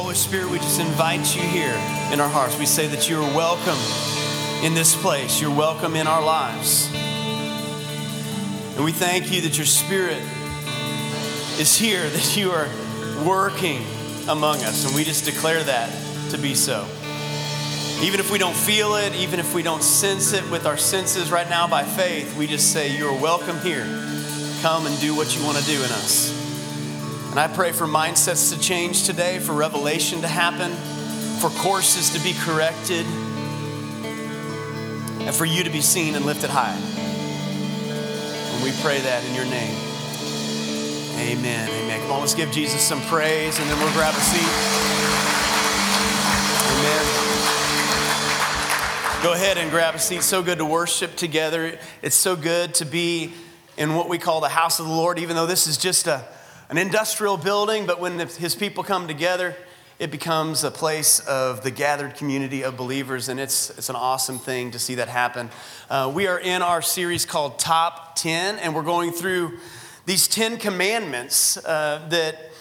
Holy Spirit, we just invite you here in our hearts. We say that you are welcome in this place, you're welcome in our lives. And we thank you that your Spirit is here, that you are working among us. And we just declare that to be so. Even if we don't feel it, even if we don't sense it with our senses right now by faith, we just say, You're welcome here. Come and do what you want to do in us. And I pray for mindsets to change today, for revelation to happen, for courses to be corrected, and for you to be seen and lifted high. And we pray that in your name. Amen. Amen. Come on, let's give Jesus some praise and then we'll grab a seat. Amen. Go ahead and grab a seat. So good to worship together. It's so good to be in what we call the house of the Lord, even though this is just a, an industrial building. But when his people come together, it becomes a place of the gathered community of believers, and it's, it's an awesome thing to see that happen. Uh, we are in our series called Top 10, and we're going through these 10 commandments uh, that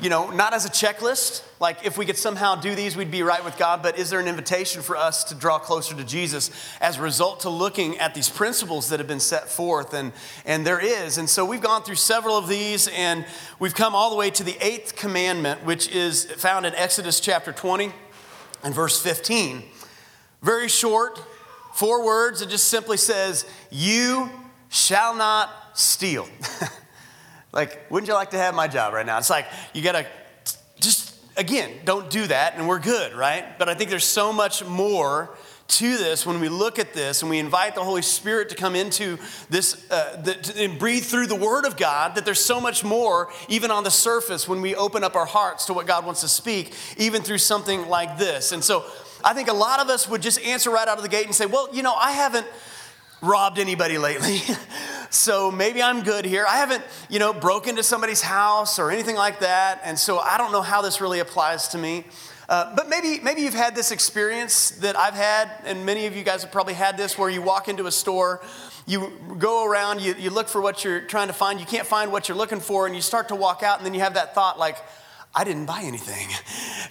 you know, not as a checklist, like if we could somehow do these, we'd be right with God, but is there an invitation for us to draw closer to Jesus as a result to looking at these principles that have been set forth? And, and there is. And so we've gone through several of these, and we've come all the way to the eighth commandment, which is found in Exodus chapter 20 and verse 15. Very short, four words. It just simply says, You shall not steal. Like, wouldn't you like to have my job right now? It's like, you gotta just, again, don't do that and we're good, right? But I think there's so much more to this when we look at this and we invite the Holy Spirit to come into this uh, the, and breathe through the Word of God, that there's so much more, even on the surface, when we open up our hearts to what God wants to speak, even through something like this. And so I think a lot of us would just answer right out of the gate and say, Well, you know, I haven't robbed anybody lately. so maybe I'm good here. I haven't, you know, broken into somebody's house or anything like that. And so I don't know how this really applies to me. Uh, but maybe, maybe you've had this experience that I've had, and many of you guys have probably had this where you walk into a store, you go around, you, you look for what you're trying to find, you can't find what you're looking for, and you start to walk out, and then you have that thought like, I didn't buy anything.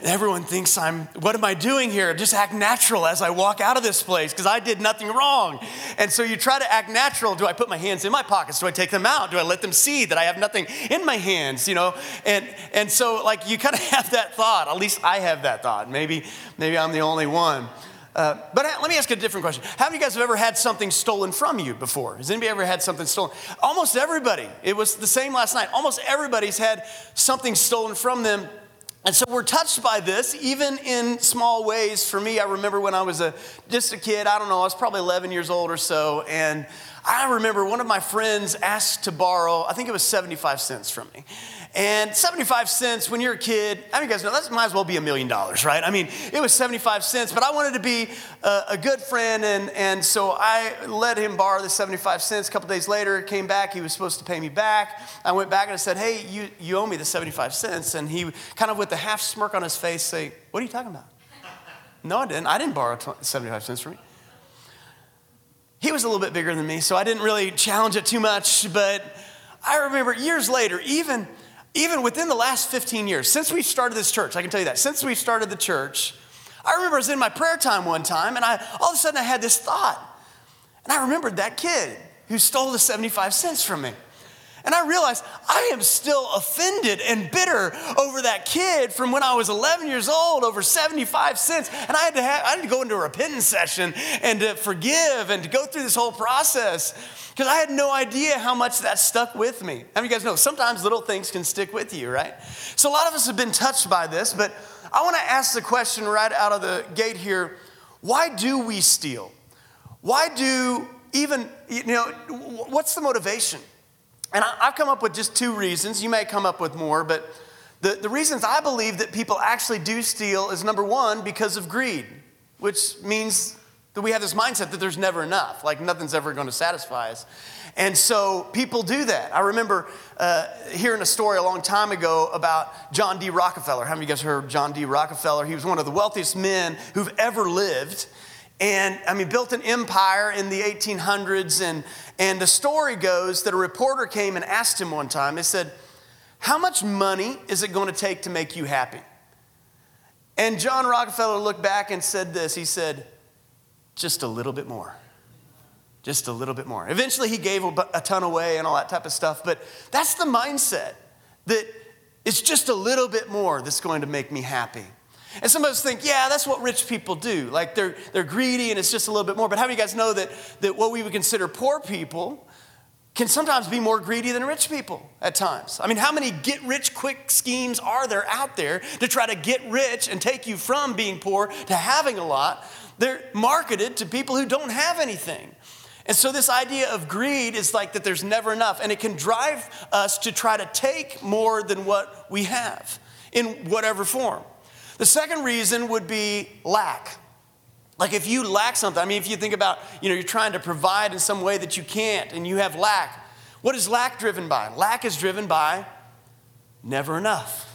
Everyone thinks I'm, what am I doing here? Just act natural as I walk out of this place because I did nothing wrong. And so you try to act natural. Do I put my hands in my pockets? Do I take them out? Do I let them see that I have nothing in my hands? You know, and and so like you kind of have that thought. At least I have that thought. Maybe maybe I'm the only one. Uh, but let me ask a different question. How many of you guys have ever had something stolen from you before? Has anybody ever had something stolen? Almost everybody. It was the same last night. Almost everybody's had something stolen from them. And so we're touched by this, even in small ways. For me, I remember when I was a, just a kid, I don't know, I was probably 11 years old or so, and I remember one of my friends asked to borrow, I think it was 75 cents from me. And 75 cents when you're a kid, I mean, you guys know that might as well be a million dollars, right? I mean, it was 75 cents, but I wanted to be a, a, good friend, and, and so I let him borrow the 75 cents. A couple days later, came back. He was supposed to pay me back. I went back and I said, Hey, you, you owe me the 75 cents. And he kind of with a half smirk on his face, say, What are you talking about? no, I didn't. I didn't borrow 75 cents from you. He was a little bit bigger than me, so I didn't really challenge it too much, but I remember years later, even even within the last 15 years, since we started this church, I can tell you that, since we started the church, I remember I was in my prayer time one time and I all of a sudden I had this thought. And I remembered that kid who stole the 75 cents from me. And I realized I am still offended and bitter over that kid from when I was 11 years old over 75 cents. And I had to, have, I had to go into a repentance session and to forgive and to go through this whole process because I had no idea how much that stuck with me. How many of you guys know sometimes little things can stick with you, right? So a lot of us have been touched by this, but I want to ask the question right out of the gate here why do we steal? Why do even, you know, what's the motivation? And I, have come up with just two reasons. You may come up with more, but the, the reasons I believe that people actually do steal is number one, because of greed, which means that we have this mindset that there's never enough, like nothing's ever going to satisfy us. And so people do that. I remember uh, hearing a story a long time ago about John D. Rockefeller. How many of you guys heard John D. Rockefeller? He was one of the wealthiest men who've ever lived. And I mean, built an empire in the 1800s. And, and the story goes that a reporter came and asked him one time, they said, How much money is it going to take to make you happy? And John Rockefeller looked back and said this He said, just a little bit more. Just a little bit more. Eventually, he gave a ton away and all that type of stuff, but that's the mindset that it's just a little bit more that's going to make me happy. And some of us think, yeah, that's what rich people do. Like they're, they're greedy and it's just a little bit more. But how many of you guys know that, that what we would consider poor people can sometimes be more greedy than rich people at times. I mean, how many get rich quick schemes are there out there to try to get rich and take you from being poor to having a lot? They're marketed to people who don't have anything. And so, this idea of greed is like that there's never enough, and it can drive us to try to take more than what we have in whatever form. The second reason would be lack. Like if you lack something, I mean, if you think about, you know, you're trying to provide in some way that you can't and you have lack, what is lack driven by? Lack is driven by never enough.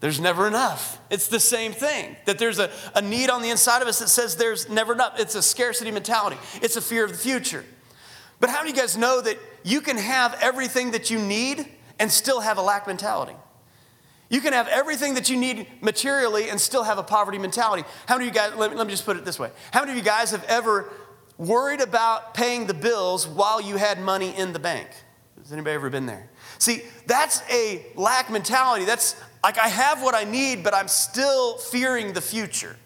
There's never enough. It's the same thing. That there's a, a need on the inside of us that says there's never enough. It's a scarcity mentality, it's a fear of the future. But how do you guys know that you can have everything that you need and still have a lack mentality? You can have everything that you need materially and still have a poverty mentality. How many of you guys, let me, let me just put it this way. How many of you guys have ever worried about paying the bills while you had money in the bank? Has anybody ever been there? See, that's a lack mentality. That's like I have what I need, but I'm still fearing the future.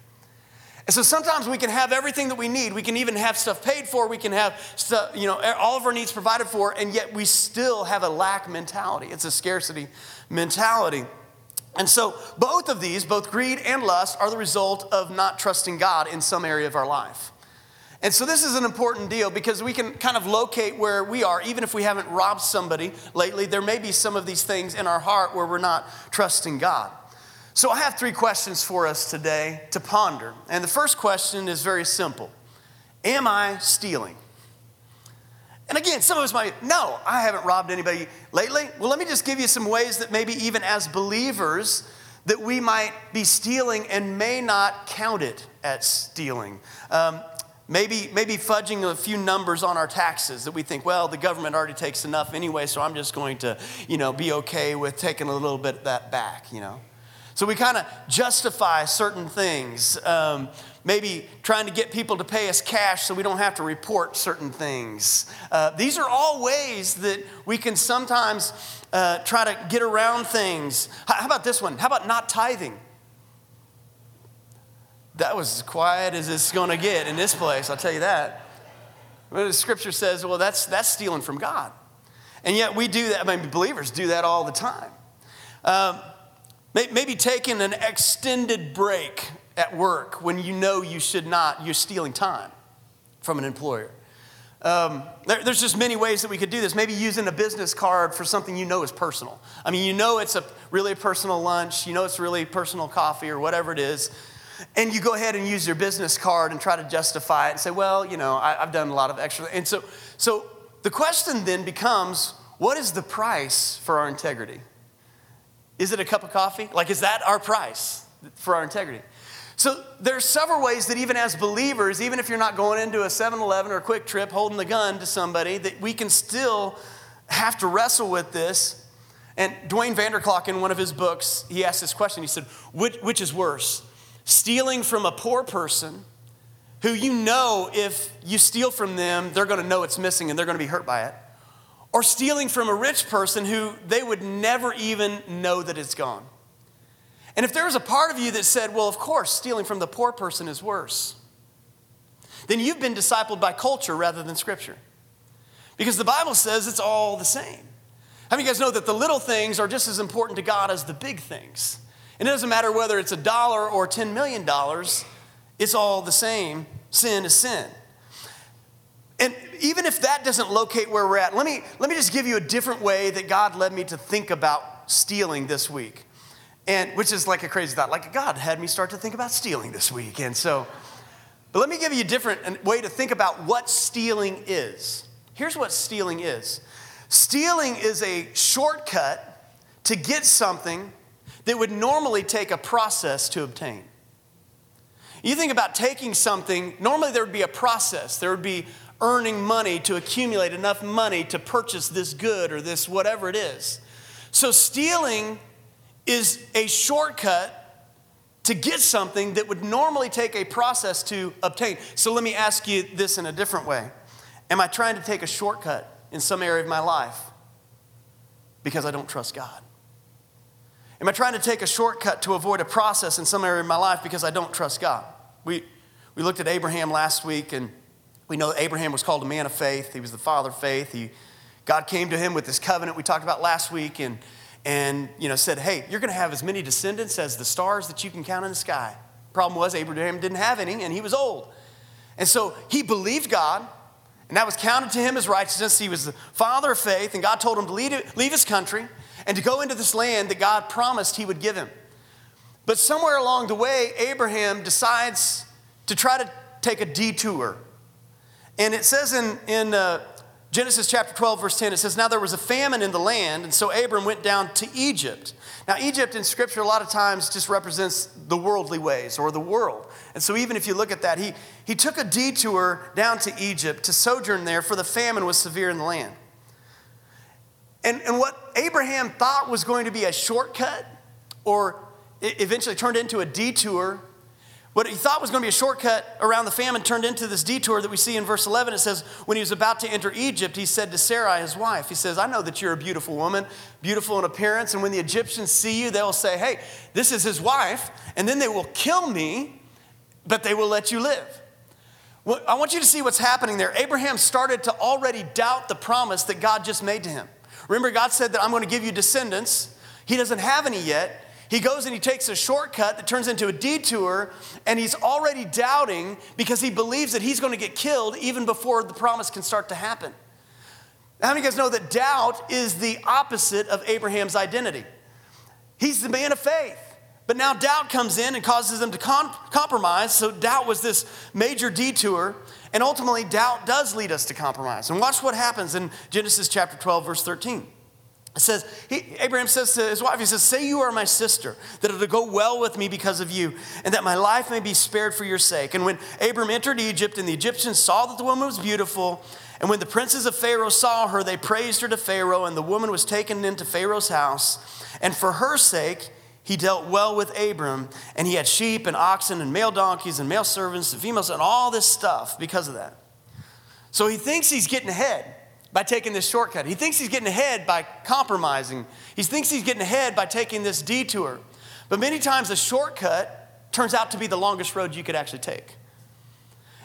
And so sometimes we can have everything that we need. We can even have stuff paid for. We can have stuff, you know, all of our needs provided for, and yet we still have a lack mentality. It's a scarcity mentality. And so, both of these, both greed and lust, are the result of not trusting God in some area of our life. And so, this is an important deal because we can kind of locate where we are, even if we haven't robbed somebody lately. There may be some of these things in our heart where we're not trusting God. So, I have three questions for us today to ponder. And the first question is very simple Am I stealing? And again, some of us might, no, I haven't robbed anybody lately. Well, let me just give you some ways that maybe even as believers, that we might be stealing and may not count it as stealing. Um, maybe, maybe fudging a few numbers on our taxes that we think, well, the government already takes enough anyway, so I'm just going to, you know, be okay with taking a little bit of that back, you know. So we kind of justify certain things. Um, maybe trying to get people to pay us cash so we don't have to report certain things. Uh, these are all ways that we can sometimes uh, try to get around things. How about this one? How about not tithing? That was as quiet as it's going to get in this place, I'll tell you that. But the scripture says, well, that's, that's stealing from God. And yet we do that, I mean, believers do that all the time. Um, maybe taking an extended break at work when you know you should not, you're stealing time from an employer. Um, there, there's just many ways that we could do this. Maybe using a business card for something you know is personal. I mean, you know it's a really personal lunch, you know it's really personal coffee or whatever it is, and you go ahead and use your business card and try to justify it and say, well, you know, I, I've done a lot of extra. And so, so the question then becomes, what is the price for our integrity? Is it a cup of coffee? Like, is that our price for our integrity? So there's several ways that even as believers, even if you're not going into a 7-Eleven or a QuikTrip holding the gun to somebody, that we can still have to wrestle with this. And Duane Vander Klok, in one of his books, he asked this question. He said, which, which is worse? Stealing from a poor person who you know if you steal from them, they're going to know it's missing and they're going to be hurt by it. Or stealing from a rich person who they would never even know that it's gone. And if there was a part of you that said, well, of course, stealing from the poor person is worse, then you've been discipled by culture rather than scripture. Because the Bible says it's all the same. How many of you guys know that the little things are just as important to God as the big things? And it doesn't matter whether it's a dollar or $10 million, it's all the same. Sin is sin. And even if that doesn't locate where we're at, let me, let me just give you a different way that God led me to think about stealing this week and which is like a crazy thought. Like God had me start to think about stealing this week. And so, but let me give you a different way to think about what stealing is. Here's what stealing is stealing is a shortcut to get something that would normally take a process to obtain. You think about taking something, normally there would be a process. There would be earning money to accumulate enough money to purchase this good or this whatever it is. So, stealing is a shortcut to get something that would normally take a process to obtain. So let me ask you this in a different way Am I trying to take a shortcut in some area of my life because I don't trust God? Am I trying to take a shortcut to avoid a process in some area of my life because I don't trust God? We, we looked at Abraham last week, and we know that Abraham was called a man of faith. He was the father of faith. He, God came to him with this covenant we talked about last week and, and you know, said, Hey, you're going to have as many descendants as the stars that you can count in the sky. Problem was, Abraham didn't have any, and he was old. And so he believed God, and that was counted to him as righteousness. He was the father of faith, and God told him to leave, his country and to go into this land that God promised he would give him. But somewhere along the way, Abraham decides to try to take a detour. And it says in, in uh, Genesis chapter 12, verse 10, it says, Now there was a famine in the land, and so Abram went down to Egypt. Now, Egypt in scripture a lot of times just represents the worldly ways or the world. And so, even if you look at that, he, he took a detour down to Egypt to sojourn there, for the famine was severe in the land. And, and what Abraham thought was going to be a shortcut, or eventually turned into a detour, what he thought was going to be a shortcut around the famine turned into this detour that we see in verse 11. It says, When he was about to enter Egypt, he said to Sarai, his wife, He says, I know that you're a beautiful woman, beautiful in appearance. And when the Egyptians see you, they'll say, Hey, this is his wife. And then they will kill me, but they will let you live. I want you to see what's happening there. Abraham started to already doubt the promise that God just made to him. Remember, God said that I'm going to give you descendants. He doesn't have any yet. He goes and he takes a shortcut that turns into a detour, and he's already doubting because he believes that he's going to get killed even before the promise can start to happen. How many of you guys know that doubt is the opposite of Abraham's identity? He's the man of faith. But now doubt comes in and causes him to com- compromise. So, doubt was this major detour. And ultimately, doubt does lead us to compromise. And watch what happens in Genesis chapter 12, verse 13. Says, he, Abraham says to his wife, he says, Say you are my sister, that it'll go well with me because of you, and that my life may be spared for your sake. And when Abram entered Egypt, and the Egyptians saw that the woman was beautiful, and when the princes of Pharaoh saw her, they praised her to Pharaoh, and the woman was taken into Pharaoh's house. And for her sake, he dealt well with Abram, and he had sheep and oxen and male donkeys and male servants and females and all this stuff because of that. So he thinks he's getting ahead by taking this shortcut. He thinks he's getting ahead by compromising. He thinks he's getting ahead by taking this detour. But many times a shortcut turns out to be the longest road you could actually take.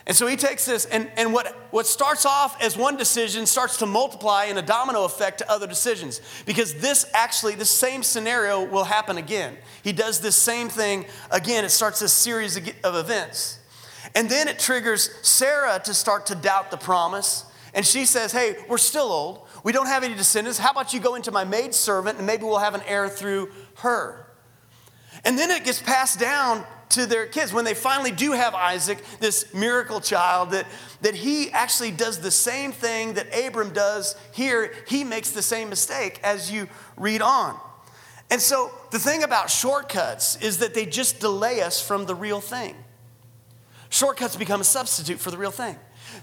And so he takes this, and, and what, what starts off as one decision starts to multiply in a domino effect to other decisions. Because this actually, the same scenario will happen again. He does this same thing again. It starts this series of events. And then it triggers Sarah to start to doubt the promise. And she says, Hey, we're still old. We don't have any descendants. How about you go into my maidservant and maybe we'll have an heir through her? And then it gets passed down to their kids. When they finally do have Isaac, this miracle child, that, that he actually does the same thing that Abram does here. He makes the same mistake as you read on. And so the thing about shortcuts is that they just delay us from the real thing. Shortcuts become a substitute for the real thing.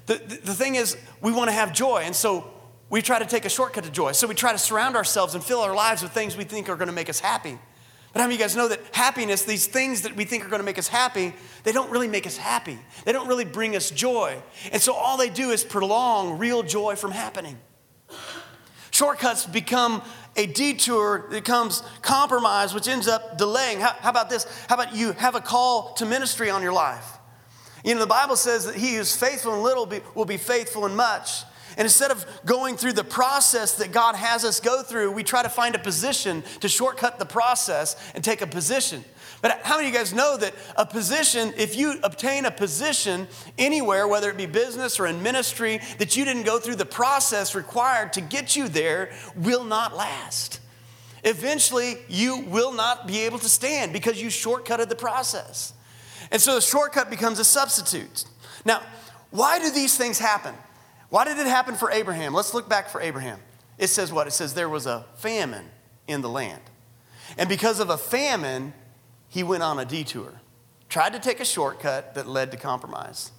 The, the, thing is, we want to have joy, and so we try to take a shortcut to joy. So we try to surround ourselves and fill our lives with things we think are going to make us happy. But how many of you guys know that happiness, these things that we think are going to make us happy, they don't really make us happy. They don't really bring us joy. And so all they do is prolong real joy from happening. Shortcuts become a detour that becomes compromise, which ends up delaying. How, how, about this? How about you have a call to ministry on your life? You know, the Bible says that he who's faithful in little will be faithful in much. And instead of going through the process that God has us go through, we try to find a position to shortcut the process and take a position. But how many of you guys know that a position, if you obtain a position anywhere, whether it be business or in ministry, that you didn't go through the process required to get you there, will not last. Eventually, you will not be able to stand because you shortcutted the process. And so the shortcut becomes a substitute. Now, why do these things happen? Why did it happen for Abraham? Let's look back for Abraham. It says what? It says there was a famine in the land. And because of a famine, he went on a detour, tried to take a shortcut that led to compromise.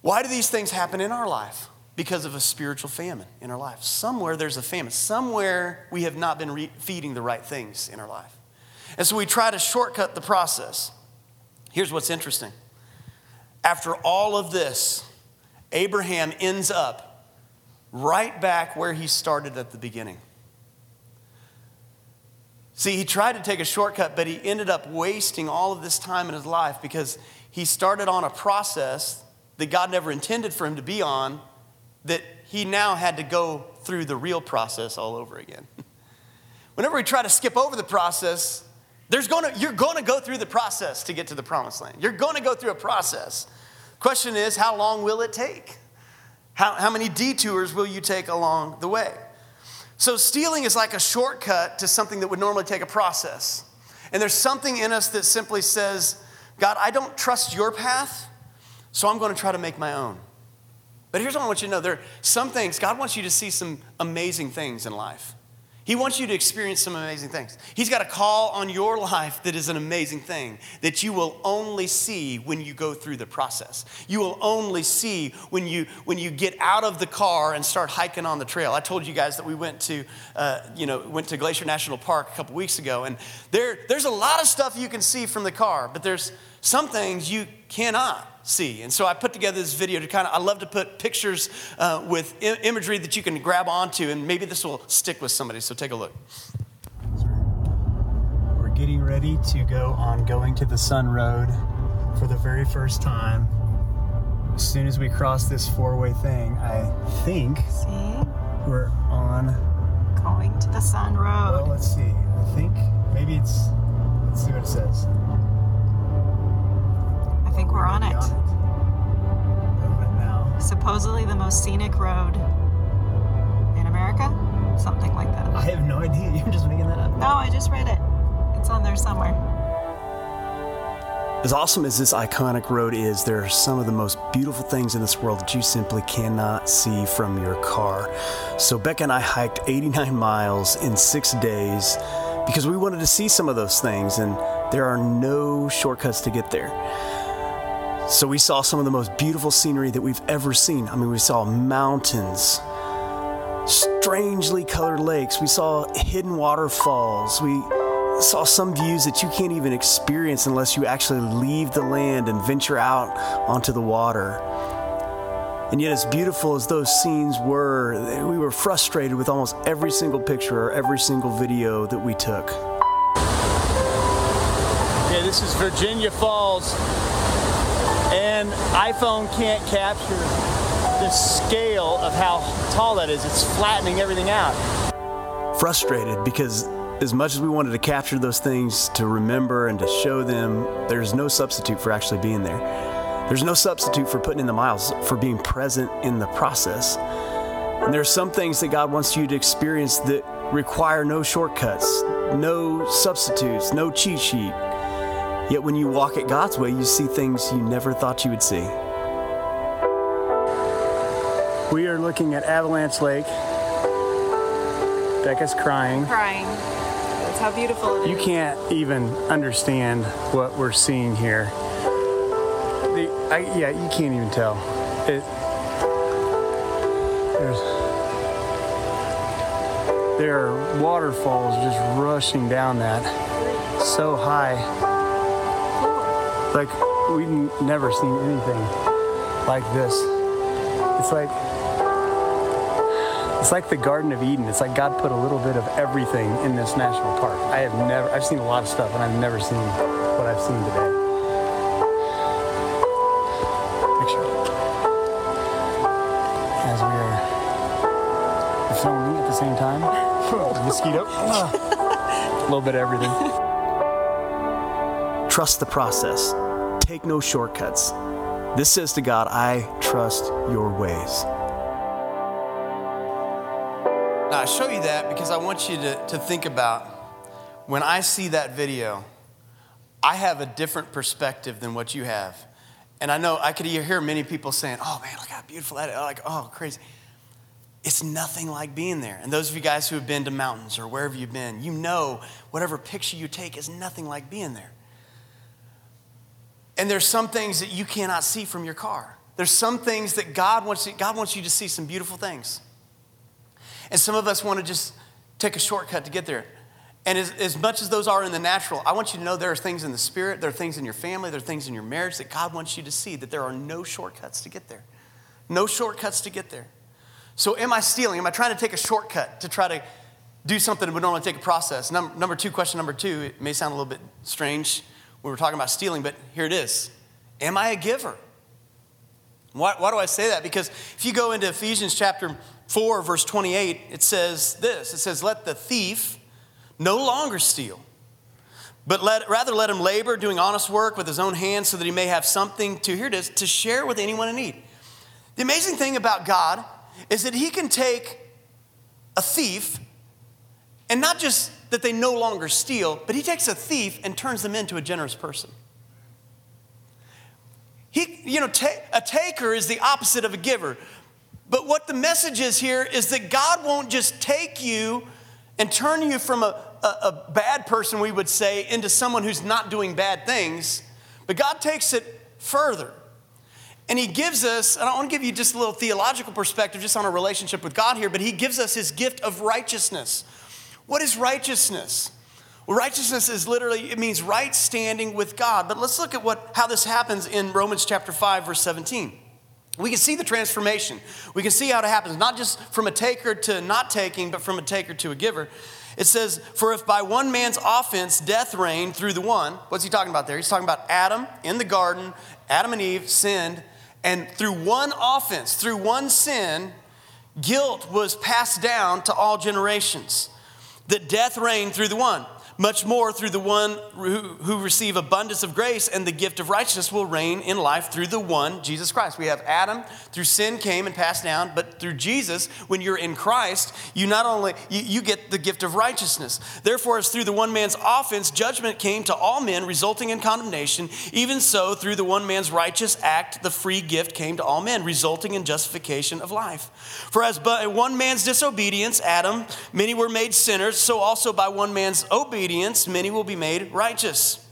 Why do these things happen in our life? Because of a spiritual famine in our life. Somewhere there's a famine. Somewhere we have not been re- feeding the right things in our life. And so we try to shortcut the process. Here's what's interesting. After all of this, Abraham ends up right back where he started at the beginning. See, he tried to take a shortcut, but he ended up wasting all of this time in his life because he started on a process that God never intended for him to be on, that he now had to go through the real process all over again. Whenever we try to skip over the process, there's gonna, you're going to go through the process to get to the promised land. You're going to go through a process. Question is, how long will it take? How, how many detours will you take along the way? So, stealing is like a shortcut to something that would normally take a process. And there's something in us that simply says, God, I don't trust your path, so I'm going to try to make my own. But here's what I want you to know there are some things, God wants you to see some amazing things in life. He wants you to experience some amazing things. He's got a call on your life that is an amazing thing that you will only see when you go through the process. You will only see when you when you get out of the car and start hiking on the trail. I told you guys that we went to uh, you know went to Glacier National Park a couple weeks ago, and there there's a lot of stuff you can see from the car, but there's some things you cannot see. And so I put together this video to kind of, I love to put pictures uh, with I- imagery that you can grab onto, and maybe this will stick with somebody. So take a look. We're getting ready to go on Going to the Sun Road for the very first time. As soon as we cross this four way thing, I think See? we're on. Going to the Sun Well, Road. let's see. I think maybe it's. Let's see what it says. I think we're on it. on We're on it now. Supposedly the most scenic road in America? Something like that. I have no idea. You're just making that up. No, I just read it. It's on there somewhere. As awesome as this iconic road is, there are some of the most beautiful things in this world that you simply cannot see from your car. So, Becca and I hiked 89 miles in six days because we wanted to see some of those things, and there are no shortcuts to get there. So, we saw some of the most beautiful scenery that we've ever seen. I mean, we saw mountains, strangely colored lakes, we saw hidden waterfalls, we saw some views that you can't even experience unless you actually leave the land and venture out onto the water. And yet, as beautiful as those scenes were, we were frustrated with almost every single picture or every single video that we took. Okay, this is Virginia Falls, and iPhone can't capture the scale of how tall that is. It's flattening everything out. Frustrated because, as much as we wanted to capture those things to remember and to show them, there's no substitute for actually being there. There's no substitute for putting in the miles, for being present in the process. And there are some things that God wants you to experience that require no shortcuts, no substitutes, no cheat sheet. Yet when you walk it God's way, you see things you never thought you would see. We are looking at Avalanche Lake. Becca's crying. Crying. That's how beautiful it You is. can't even understand what we're seeing here. The, I, yeah, you can't even tell. It, there's, there are waterfalls just rushing down that so high. Like we've never seen anything like this. It's like it's like the Garden of Eden. It's like God put a little bit of everything in this national park. I have never, I've seen a lot of stuff, and I've never seen what I've seen today. Picture. As we are filming at the same time. Mosquito. a little bit of everything. Trust the process. Take no shortcuts. This says to God, I trust your ways. Now, I show you that because I want you to, to think about when I see that video, I have a different perspective than what you have. And I know I could hear many people saying, oh man, look how beautiful that is. Like, oh, crazy. It's nothing like being there. And those of you guys who have been to mountains or wherever you've been, you know whatever picture you take is nothing like being there. And there's some things that you cannot see from your car. There's some things that God wants you, God wants you to see some beautiful things. And some of us want to just take a shortcut to get there. And as, as much as those are in the natural, I want you to know there are things in the spirit, there are things in your family, there are things in your marriage that God wants you to see, that there are no shortcuts to get there. No shortcuts to get there. So, am I stealing? Am I trying to take a shortcut to try to do something that would normally take a process? Number, number two, question number two, it may sound a little bit strange when we're talking about stealing, but here it is Am I a giver? Why, why do I say that? Because if you go into Ephesians chapter 4, verse 28, it says this it says, Let the thief no longer steal, but let, rather let him labor, doing honest work with his own hands, so that he may have something to, here it is, to share with anyone in need. The amazing thing about God is that he can take a thief, and not just that they no longer steal, but he takes a thief and turns them into a generous person. He, you know, ta- a taker is the opposite of a giver. But what the message is here is that God won't just take you and turn you from a, a, a bad person, we would say, into someone who's not doing bad things, but God takes it further. And He gives us, and I want to give you just a little theological perspective just on our relationship with God here, but He gives us His gift of righteousness. What is righteousness? Well, righteousness is literally, it means right standing with God. But let's look at what, how this happens in Romans chapter 5, verse 17. We can see the transformation. We can see how it happens, not just from a taker to not taking, but from a taker to a giver. It says, For if by one man's offense death reigned through the one, what's he talking about there? He's talking about Adam in the garden. Adam and Eve sinned, and through one offense, through one sin, guilt was passed down to all generations. That death reigned through the one much more through the one who, who receive abundance of grace and the gift of righteousness will reign in life through the one, Jesus Christ. We have Adam, through sin came and passed down, but through Jesus, when you're in Christ, you not only, you, you get the gift of righteousness. Therefore, as through the one man's offense, judgment came to all men, resulting in condemnation, even so, through the one man's righteous act, the free gift came to all men, resulting in justification of life. For as by one man's disobedience, Adam, many were made sinners, so also by one man's obedience, obedience, many will be made righteous.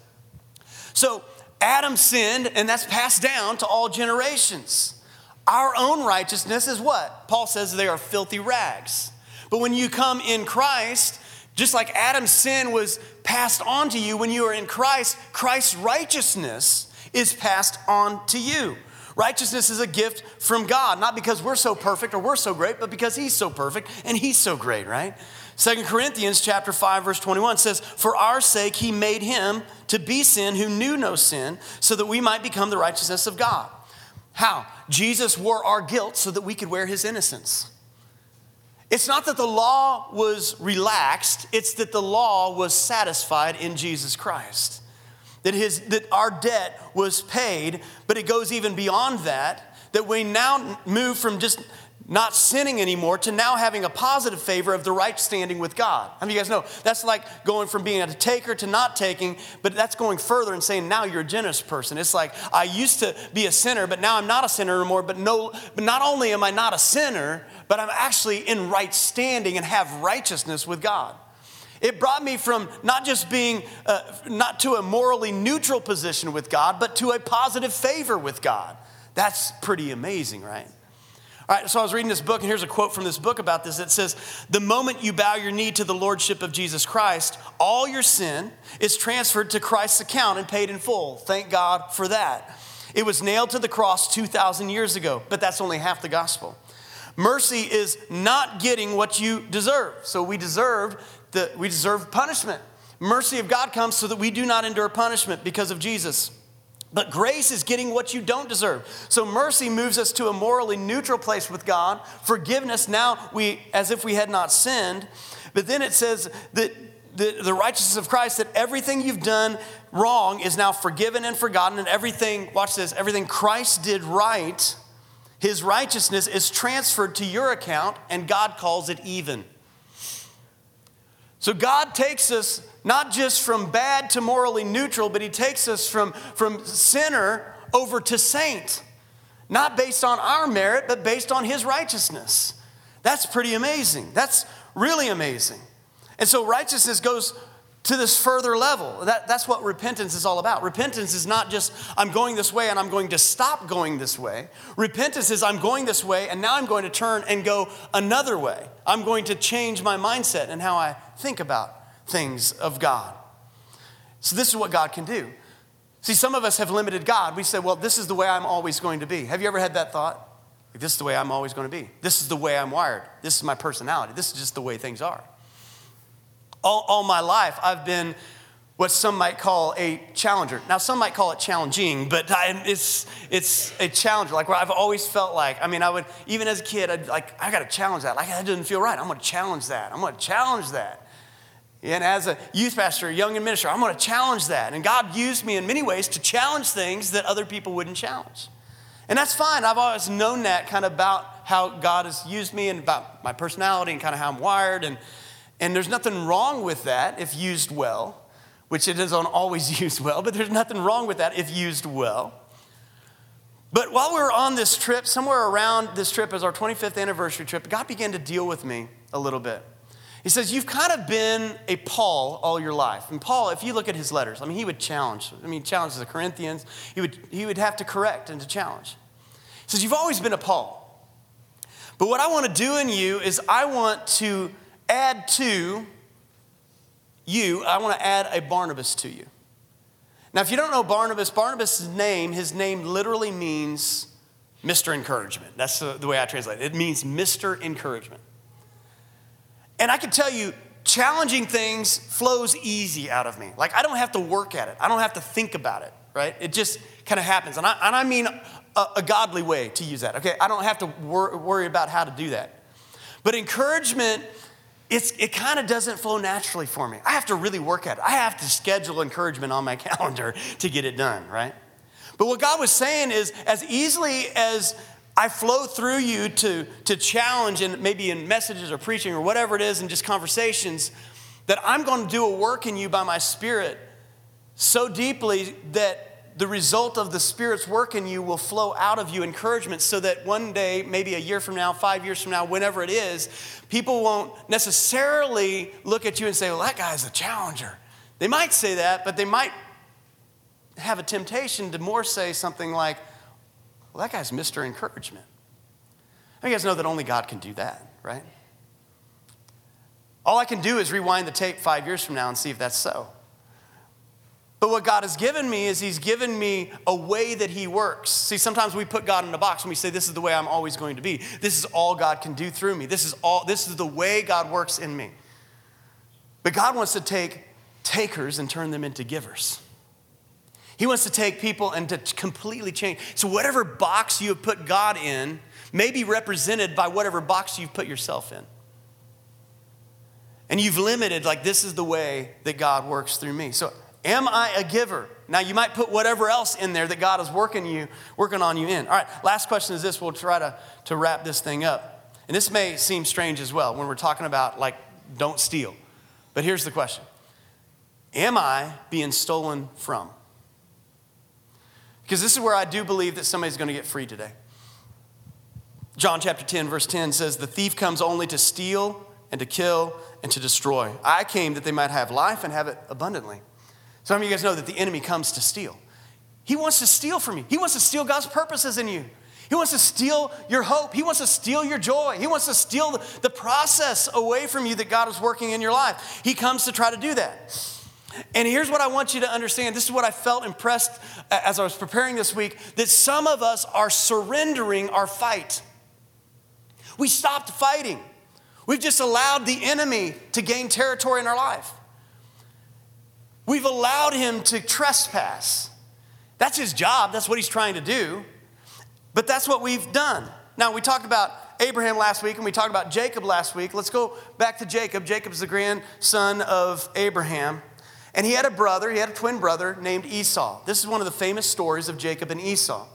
So Adam sinned, and that's passed down to all generations. Our own righteousness is what? Paul says they are filthy rags. But when you come in Christ, just like Adam's sin was passed on to you, when you are in Christ, Christ's righteousness is passed on to you. Righteousness is a gift from God, not because we're so perfect or we're so great, but because He's so perfect and He's so great, right? Second Corinthians chapter 5 verse 21 says, "For our sake he made him to be sin who knew no sin, so that we might become the righteousness of God." How? Jesus wore our guilt so that we could wear his innocence. It's not that the law was relaxed, it's that the law was satisfied in Jesus Christ. That, his, that our debt was paid, but it goes even beyond that, that we now move from just not sinning anymore to now having a positive favor of the right standing with God. How many of you guys know? That's like going from being a taker to not taking, but that's going further and saying now you're a generous person. It's like I used to be a sinner, but now I'm not a sinner anymore. But no, but not only am I not a sinner, but I'm actually in right standing and have righteousness with God. It brought me from not just being uh, not to a morally neutral position with God, but to a positive favor with God. That's pretty amazing, right? Right, so I was reading this book, and here's a quote from this book about this. It says, The moment you bow your knee to the Lordship of Jesus Christ, all your sin is transferred to Christ's account and paid in full. Thank God for that. It was nailed to the cross 2,000 years ago, but that's only half the gospel. Mercy is not getting what you deserve. So we deserve the, we deserve punishment. Mercy of God comes so that we do not endure punishment because of Jesus. But grace is getting what you don't deserve. So mercy moves us to a morally neutral place with God. Forgiveness, now we, as if we had not sinned. But then it says that the, the righteousness of Christ, that everything you've done wrong is now forgiven and forgotten, and everything, watch this, everything Christ did right, his righteousness is transferred to your account, and God calls it even. So God takes us not just from bad to morally neutral, but He takes us from, from sinner over to saint. Not based on our merit, but based on His righteousness. That's pretty amazing. That's really amazing. And so righteousness goes to this further level. That, that's what repentance is all about. Repentance is not just, I'm going this way and I'm going to stop going this way. Repentance is, I'm going this way and now I'm going to turn and go another way. I'm going to change my mindset and how I think about things of God. So, this is what God can do. See, some of us have limited God. We say, well, this is the way I'm always going to be. Have you ever had that thought? Like, this is the way I'm always going to be. This is the way I'm wired. This is my personality. This is just the way things are. All, all my life, I've been what some might call a challenger. Now, some might call it challenging, but I, it's, it's a challenger. Like where I've always felt like, I mean, I would, even as a kid, I'd like, I got to challenge that. Like, that doesn't feel right. I'm to challenge that. I'm to challenge that. And as a youth pastor, young minister, I'm to challenge that. And God used me in many ways to challenge things that other people wouldn't challenge. And that's fine. I've always known that kind of about how God has used me and about my personality and kind of how I'm wired. And, and there's nothing wrong with that if used well which it isn't always used well, but there's nothing wrong with that if used well. But while we were on this trip, somewhere around this trip as our 25th anniversary trip, God began to deal with me a little bit. He says, You've kind of been a Paul all your life. And Paul, if you look at his letters, I mean, he would challenge. I mean, challenge the Corinthians. He would, he would have to correct and to challenge. He says, You've always been a Paul. But what I want to do in you is I want to add to you, I want to add a Barnabas to you. Now, if you don't know Barnabas, Barnabas' name, his name literally means Mr. Encouragement. That's the, the way I translate it. It means Mr. Encouragement. And I can tell you, challenging things flows easy out of me. Like, I don't have to work at it, I don't have to think about it, right? It just kind of happens. And I, and I mean a, a, godly way to use that, okay? I don't have to wor- worry about how to do that. But encouragement it's, it kind of doesn't flow naturally for me. I have to really work at it. I have to schedule encouragement on my calendar to get it done, right? But what God was saying is, as easily as I flow through you to, to challenge, and maybe in messages or preaching or whatever it is, and just conversations, that I'm going to do a work in you by my Spirit so deeply that the result of the Spirit's work in you will flow out of you encouragement so that one day, maybe a year from now, five years from now, whenever it is, people won't necessarily look at you and say, well, that guy's a challenger. They might say that, but they might have a temptation to more say something like, well, that guy's Mr. Encouragement. You guys know that only God can do that, right? All I can do is rewind the tape five years from now and see if that's so. But what God has given me is He's given me a way that He works. See, sometimes we put God in a box and we say, This is the way I'm always going to be. This is all God can do through me. This is all this is the way God works in me. But God wants to take takers and turn them into givers. He wants to take people and to completely change. So, whatever box you have put God in may be represented by whatever box you've put yourself in. And you've limited, like, this is the way that God works through me. So, Am I a giver? Now you might put whatever else in there that God is working you, working on you in. All right, last question is this. We'll try to, to wrap this thing up. And this may seem strange as well when we're talking about like don't steal. But here's the question. Am I being stolen from? Because this is where I do believe that somebody's going to get free today. John chapter 10, verse 10 says, The thief comes only to steal and to kill and to destroy. I came that they might have life and have it abundantly. Some of you guys know that the enemy comes to steal. He wants to steal from you, he wants to steal God's purposes in you. He wants to steal your hope. He wants to steal your joy. He wants to steal the process away from you that God is working in your life. He comes to try to do that. And here's what I want you to understand. This is what I felt impressed as I was preparing this week that some of us are surrendering our fight. We stopped fighting. We've just allowed the enemy to gain territory in our life. We've allowed him to trespass. That's his job, that's what he's trying to do. But that's what we've done. Now, we talked about Abraham last week and we talked about Jacob last week. Let's go back to Jacob. Jacob's the grandson of Abraham. And he had a brother, he had a twin brother named Esau. This is one of the famous stories of Jacob and Esau.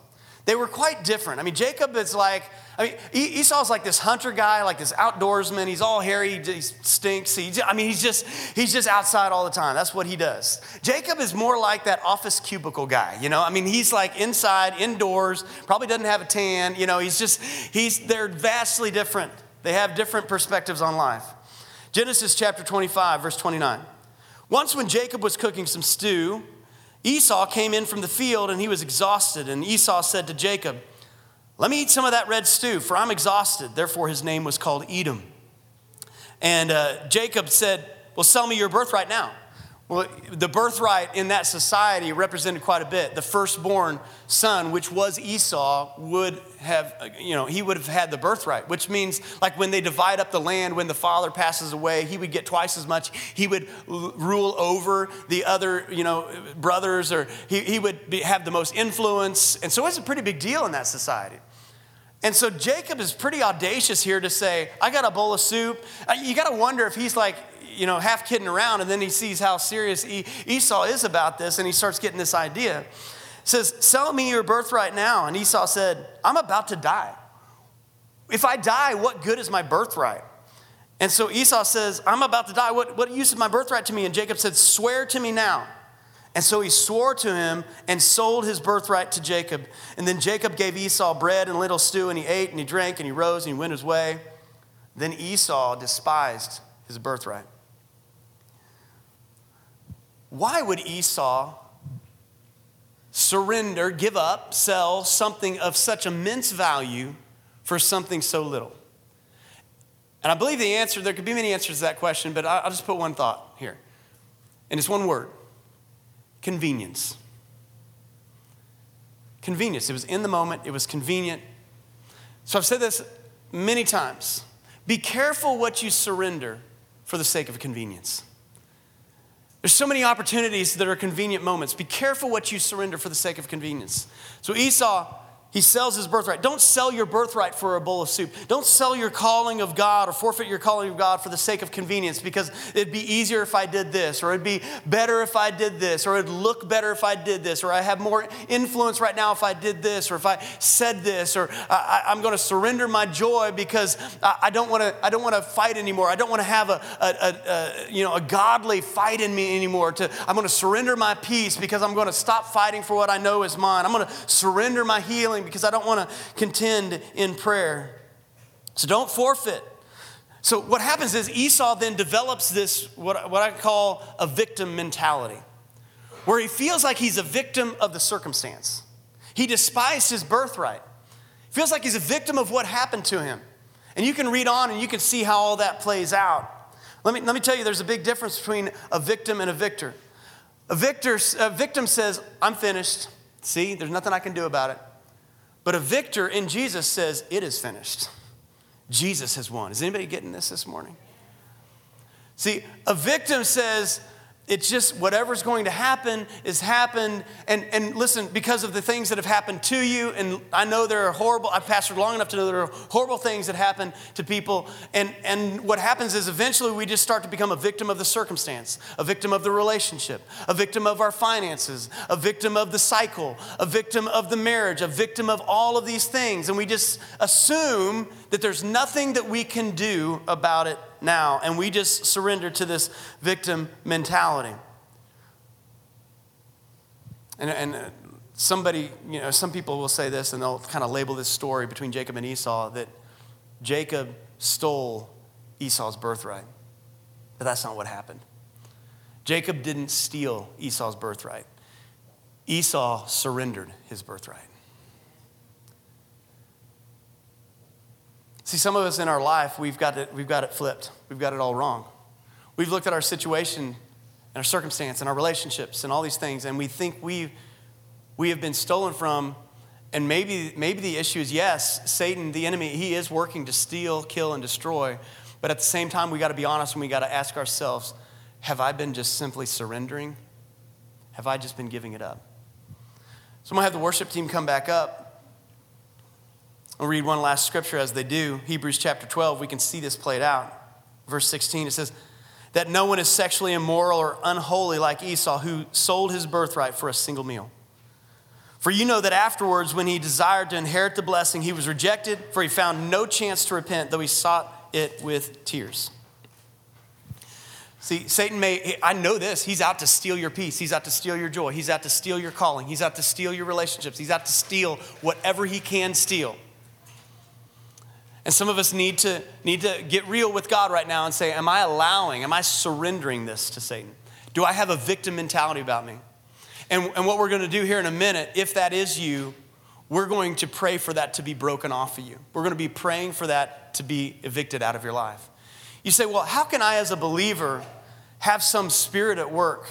They were quite different. I mean, Jacob is like, I mean, Esau's like this hunter guy, like this outdoorsman. He's all hairy, he stinks. He, I mean, he's just, he's just outside all the time. That's what he does. Jacob is more like that office cubicle guy, you know? I mean, he's like inside, indoors, probably doesn't have a tan, you know, he's just, he's, they're vastly different. They have different perspectives on life. Genesis chapter 25, verse 29. Once when Jacob was cooking some stew, Esau came in from the field and he was exhausted. And Esau said to Jacob, Let me eat some of that red stew, for I'm exhausted. Therefore, his name was called Edom. And uh, Jacob said, Well, sell me your birthright now. Well, the birthright in that society represented quite a bit. The firstborn son, which was Esau, would have, you know, he would have had the birthright, which means like when they divide up the land, when the father passes away, he would get twice as much. He would l- rule over the other, you know, brothers, or he, he would be, have the most influence. And so it's a pretty big deal in that society. And so Jacob is pretty audacious here to say, I got a bowl of soup. Uh, you got to wonder if he's like, you know, half kidding around, and then he sees how serious Esau is about this, and he starts getting this idea. says, Sell me your birthright now. And Esau said, I'm about to die. If I die, what good is my birthright? And so Esau says, I'm about to die. What, what use is my birthright to me? And Jacob said, Swear to me now. And so he swore to him and sold his birthright to Jacob. And then Jacob gave Esau bread and little stew, and he ate and he drank and he rose and he went his way. Then Esau despised his birthright. Why would Esau surrender, give up, sell something of such immense value for something so little? And I believe the answer, there could be many answers to that question, but I'll just put one thought here. And it's one word convenience. Convenience. It was in the moment, it was convenient. So I've said this many times. Be careful what you surrender for the sake of convenience. There's so many opportunities that are convenient moments. Be careful what you surrender for the sake of convenience. So Esau he sells his birthright. Don't sell your birthright for a bowl of soup. Don't sell your calling of God or forfeit your calling of God for the sake of convenience because it'd be easier if I did this, or it'd be better if I did this, or it'd look better if I did this, or I have more influence right now if I did this, or if I said this, or I, am going to surrender my joy because I, don't want to. I don't want to fight anymore. I don't want to have a, a, a, a, you know a godly fight in me anymore. To I'm going to surrender my peace because I'm going to stop fighting for what I know is mine. I'm going to surrender my healing because I don't want to contend in prayer. So don't forfeit. So what happens is Esau then develops this, what, what I call a victim mentality, where he feels like he's a victim of the circumstance. He despised his birthright. Feels like he's a victim of what happened to him. And you can read on and you can see how all that plays out. Let me, let me tell you, there's a big difference between a victim and a victor. A, victor, a victim says, I'm finished. See, there's nothing I can do about it. But a victor in Jesus says, It is finished. Jesus has won. Is anybody getting this this morning? See, a victim says, it's just whatever's going to happen is happened. And, and listen, because of the things that have happened to you, and I know there are horrible, I've pastored long enough to know there are horrible things that happen to people. And, and what happens is eventually we just start to become a victim of the circumstance, a victim of the relationship, a victim of our finances, a victim of the cycle, a victim of the marriage, a victim of all of these things. And we just assume that there's nothing that we can do about it now. And we just surrender to this victim mentality. And, and uh, somebody, you know, some people will say this and they'll kind of label this story between Jacob and Esau that Jacob stole Esau's birthright. But that's not what happened. Jacob didn't steal Esau's birthright, Esau surrendered his birthright. See, some of us in our life, we've got it, we've got it flipped. We've got it all wrong. We've looked at our situation and our circumstance and our relationships and all these things, and we think we we have been stolen from. And maybe, maybe the issue is yes, Satan, the enemy, he is working to steal, kill, and destroy. But at the same time, we got to be honest and we got to ask ourselves have I been just simply surrendering? Have I just been giving it up? So I'm going to have the worship team come back up. I'll read one last scripture as they do. Hebrews chapter 12, we can see this played out. Verse 16, it says, That no one is sexually immoral or unholy like Esau, who sold his birthright for a single meal. For you know that afterwards, when he desired to inherit the blessing, he was rejected, for he found no chance to repent, though he sought it with tears. See, Satan may, I know this, he's out to steal your peace. He's out to steal your joy. He's out to steal your calling. He's out to steal your relationships. He's out to steal whatever he can steal. And some of us need to, need to get real with God right now and say, Am I allowing, am I surrendering this to Satan? Do I have a victim mentality about me? And, and what we're going to do here in a minute, if that is you, we're going to pray for that to be broken off of you. We're going to be praying for that to be evicted out of your life. You say, Well, how can I, as a believer, have some spirit at work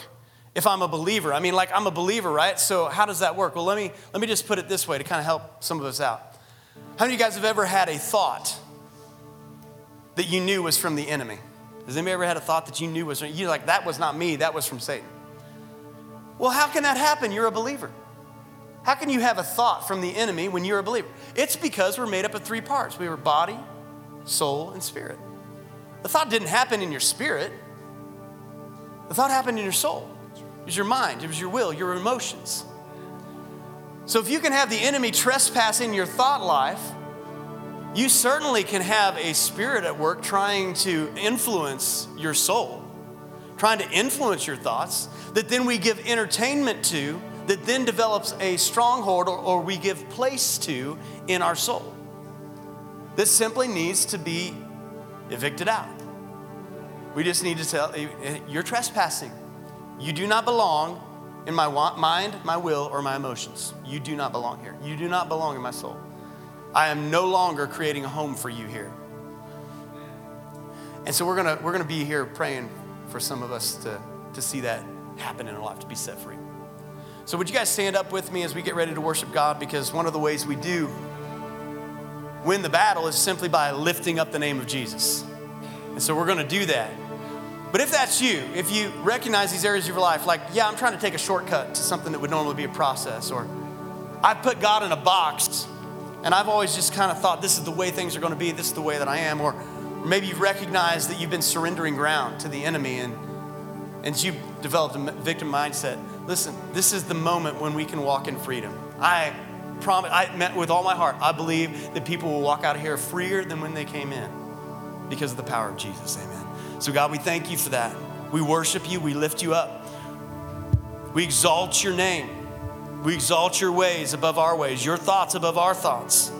if I'm a believer. I mean, like I'm a believer, right? So how does that work? Well, let me let me just put it this way to kind of help some of us out. How many of you guys have ever had a thought that you knew was from the enemy? Has anybody ever had a thought that you knew was you like that was not me, that was from Satan? Well, how can that happen? You're a believer. How can you have a thought from the enemy when you're a believer? It's because we're made up of three parts. We were body, soul, and spirit. The thought didn't happen in your spirit. The thought happened in your soul. It was your mind, it was your will, your emotions. So if you can have the enemy trespassing in your thought life, you certainly can have a spirit at work trying to influence your soul, trying to influence your thoughts that then we give entertainment to, that then develops a stronghold or, or we give place to in our soul. This simply needs to be evicted out. We just need to tell you're trespassing. You do not belong in my mind, my will, or my emotions. You do not belong here. You do not belong in my soul. I am no longer creating a home for you here. And so we're gonna we're gonna be here praying for some of us to, to see that happen in our life, to be set free. So would you guys stand up with me as we get ready to worship God? Because one of the ways we do win the battle is simply by lifting up the name of Jesus. And so we're gonna do that. But if that's you, if you recognize these areas of your life, like, yeah, I'm trying to take a shortcut to something that would normally be a process, or I put God in a box and I've always just kind of thought this is the way things are going to be, this is the way that I am, or maybe you've recognized that you've been surrendering ground to the enemy and, and you've developed a victim mindset. Listen, this is the moment when we can walk in freedom. I promise, I meant with all my heart, I believe that people will walk out of here freer than when they came in because of the power of Jesus. Amen. So, God, we thank you for that. We worship you, we lift you up, we exalt your name, we exalt your ways above our ways, your thoughts above our thoughts.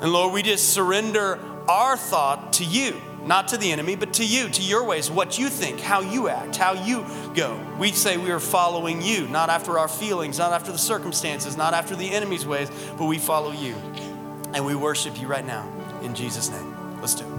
And Lord, we just surrender our thought to you, not to the enemy, but to you, to your ways, what you think, how you act, how you go. We say we are following you, not after our feelings, not after the circumstances, not after the enemy's ways, but we follow you. And we worship you right now in Jesus' name. Let's do it.